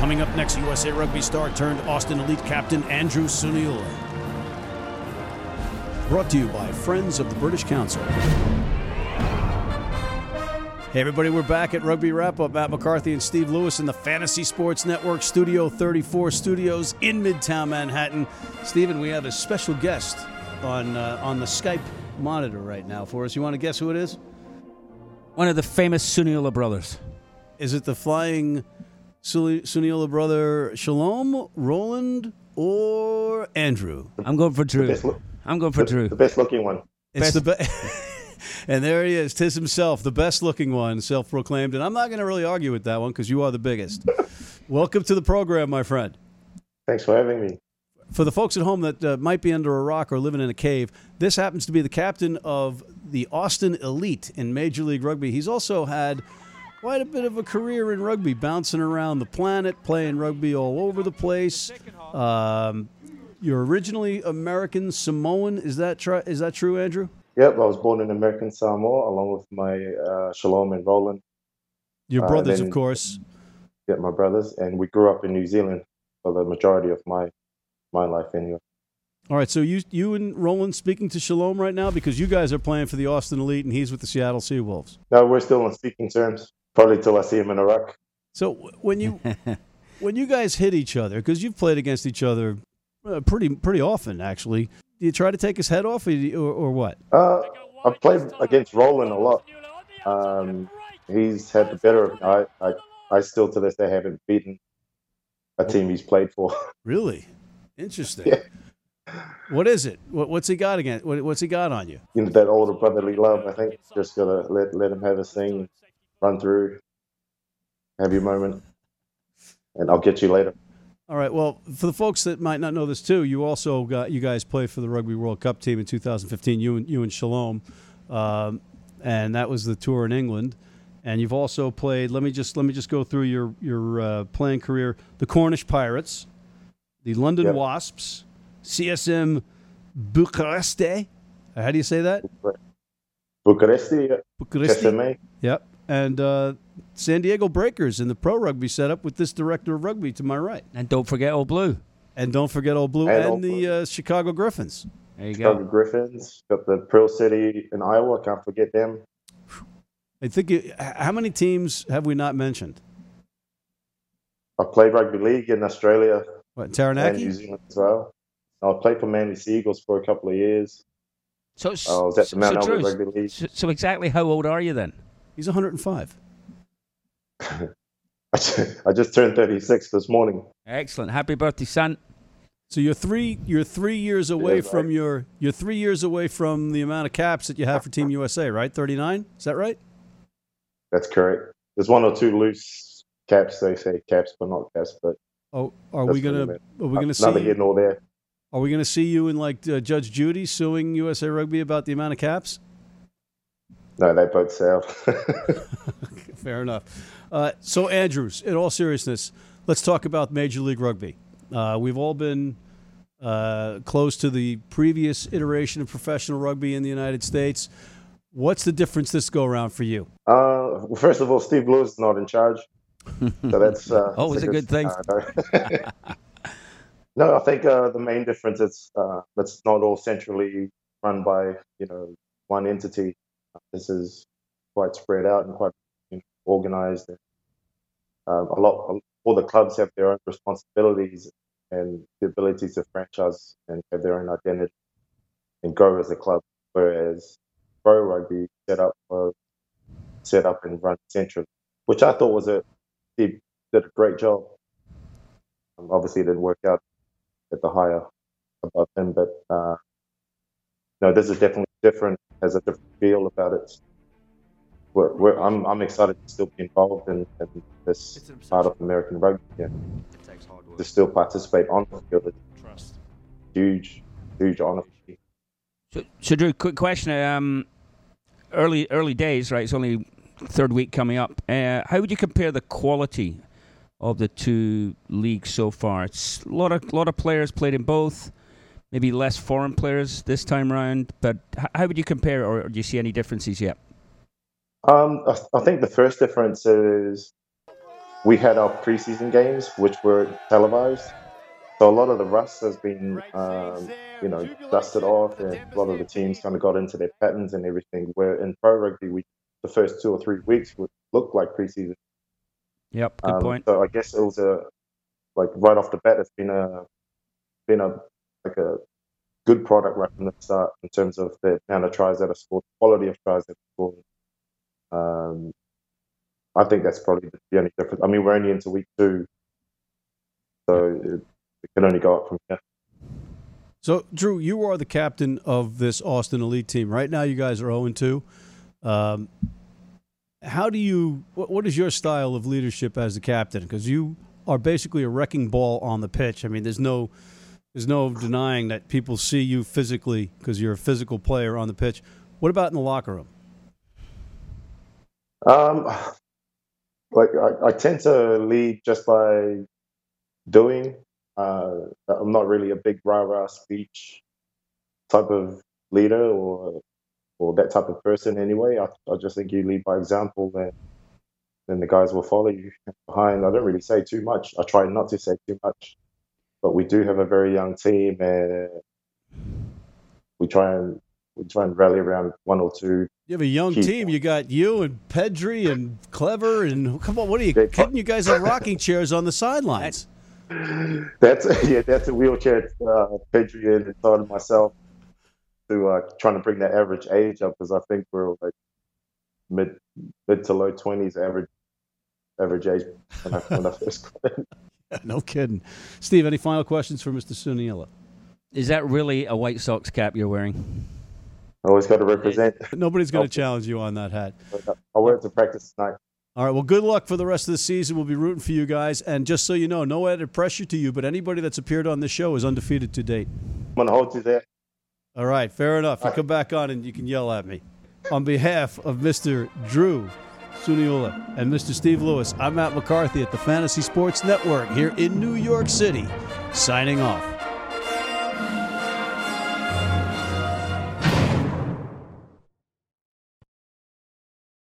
Coming up next, USA Rugby star turned Austin Elite captain Andrew Suniula. Brought to you by Friends of the British Council. Hey, everybody, we're back at Rugby Wrap Up. Matt McCarthy and Steve Lewis in the Fantasy Sports Network Studio 34 studios in Midtown Manhattan. Steven, we have a special guest on, uh, on the Skype monitor right now for us. You want to guess who it is? One of the famous Suniula brothers. Is it the flying Suniula brother Shalom, Roland, or Andrew? I'm going for Drew. Look, I'm going for the, Drew. the best looking one. It's the best. and there he is, tis himself, the best looking one, self proclaimed. And I'm not going to really argue with that one because you are the biggest. Welcome to the program, my friend. Thanks for having me. For the folks at home that uh, might be under a rock or living in a cave, this happens to be the captain of the Austin Elite in Major League Rugby. He's also had quite a bit of a career in rugby, bouncing around the planet, playing rugby all over the place. Um, you're originally American Samoan. Is that tr- is that true, Andrew? Yep, I was born in American Samoa along with my uh, Shalom and Roland. Your Uh, brothers, then- of course. Yeah, my brothers, and we grew up in New Zealand for the majority of my my life anyway. All right, so you you and Roland speaking to Shalom right now because you guys are playing for the Austin Elite and he's with the Seattle Seawolves. No, we're still on speaking terms. Probably till I see him in a ruck. So when you when you guys hit each other, because you've played against each other uh, pretty pretty often, actually, do you try to take his head off, or, or, or what? Uh, I've played against Roland a lot. Um, he's had the better of me. I, I, I still to this day haven't beaten a team he's played for. Really interesting. Yeah. What is it? What, what's he got against? What, what's he got on you? you know, that older brotherly love. I think just gotta let let him have his thing, run through, have your moment, and I'll get you later. All right. Well, for the folks that might not know this too, you also got you guys played for the Rugby World Cup team in 2015. You and you and Shalom, um, and that was the tour in England. And you've also played. Let me just let me just go through your your uh, playing career: the Cornish Pirates, the London Yep. Wasps, CSM Bucharest. How do you say that? Bucharest. SMA. Yep. And uh, San Diego Breakers in the pro rugby setup with this director of rugby to my right. And don't forget Old Blue. And don't forget Old Blue And and, Old the Blue. uh, Chicago Griffins. There you Chicago go. Griffins. Got the Pearl City in Iowa. Can't forget them. I think it, how many teams have we not mentioned? I played rugby league in Australia What and New Zealand as well. I played for Manly Sea Eagles for a couple of years. So, I was at the Mount so, Albert Drew, Rugby League. so, so exactly how old are you then? He's 105. I just turned 36 this morning. Excellent. Happy birthday, son. So you're three you're three years away Yeah, from right. your you're three years away from the amount of caps that you have for Team USA, right? 39. Is that right? That's correct. There's one or two loose caps. They say caps, but not caps. But Oh, are we gonna are we gonna neither see here nor there. are we gonna see you in like uh, Judge Judy suing USA Rugby about the amount of caps? No, they both sell. Fair enough. Uh, so, Andrews, in all seriousness, let's talk about Major League Rugby. Uh, we've all been uh, close to the previous iteration of professional rugby in the United States. What's the difference this go around for you? Uh, well, first of all, Steve Lewis is not in charge, so that's uh, Always a good thing. no. I think uh, the main difference is uh, that's not all centrally run by you know one entity. This is quite spread out and quite organized. And, um, a lot, all the clubs have their own responsibilities and the ability to franchise and have their own identity and grow as a club. Whereas pro rugby set up was set up and run centrally, which I thought was a he did a great job. Um, obviously, it didn't work out at the higher above him, but uh, no, this is definitely different. Has a different feel about it. We're, we're, I'm I'm excited to still be involved in, in this part of American rugby and to still participate on the field. It's huge, huge honor. So, so Drew, quick question. Um, early early days, right? It's only third week coming up. Uh, how would you compare the quality of the two leagues so far? It's a lot of lot of players played in both. Maybe less foreign players this time around. But how would you compare, or do you see any differences yet? Um, I, I think the first difference is we had our preseason games, which were televised. So a lot of the rust has been, um, you know, dusted off, and a lot of the teams kind of got into their patterns and everything. Where in pro rugby, we the first two or three weeks would look like preseason. Yep, good Um, point. So I guess it was a like right off the bat, it's been a been a like a good product right from the start in terms of the amount of tries that are scored, quality of tries that are scored. Um, I think that's probably the only difference. I mean, we're only into week two, so it, it can only go up from here. So, Drew, you are the captain of this Austin Elite team. Right now, you guys are 0 2. Um, how do you, what, what is your style of leadership as the captain? Because you are basically a wrecking ball on the pitch. I mean, there's no, there's no denying that people see you physically because you're a physical player on the pitch. What about in the locker room? Um, like I, I tend to lead just by doing. Uh, I'm not really a big rah rah speech type of leader or or that type of person anyway. I, I just think you lead by example, and then the guys will follow you behind. I don't really say too much. I try not to say too much, but we do have a very young team, and we try and we try and rally around one or two You have a young team. You got you and Pedrie and Clever and come on. What are you kidding? You guys have rocking chairs on the sidelines. That's yeah, that's a wheelchair uh, Pedrie and thought of myself to uh, trying to bring that average age up because I think we're like mid mid to low twenties average average age when I, when I first got in. no kidding. Steve, any final questions for Mr. Suniula? Is that really a White Sox cap you're wearing? I always got to represent. Nobody's going to challenge you on that hat. I wear it to practice tonight. All right. Well, good luck for the rest of the season. We'll be rooting for you guys. And just so you know, no added pressure to you, but anybody that's appeared on this show is undefeated to date. I'm gonna hold you there. All right. Fair enough. You come back on and you can yell at me. On behalf of Mr. Drew Suniula and Mr. Steve Lewis, I'm Matt McCarthy at the Fantasy Sports Network here in New York City, signing off.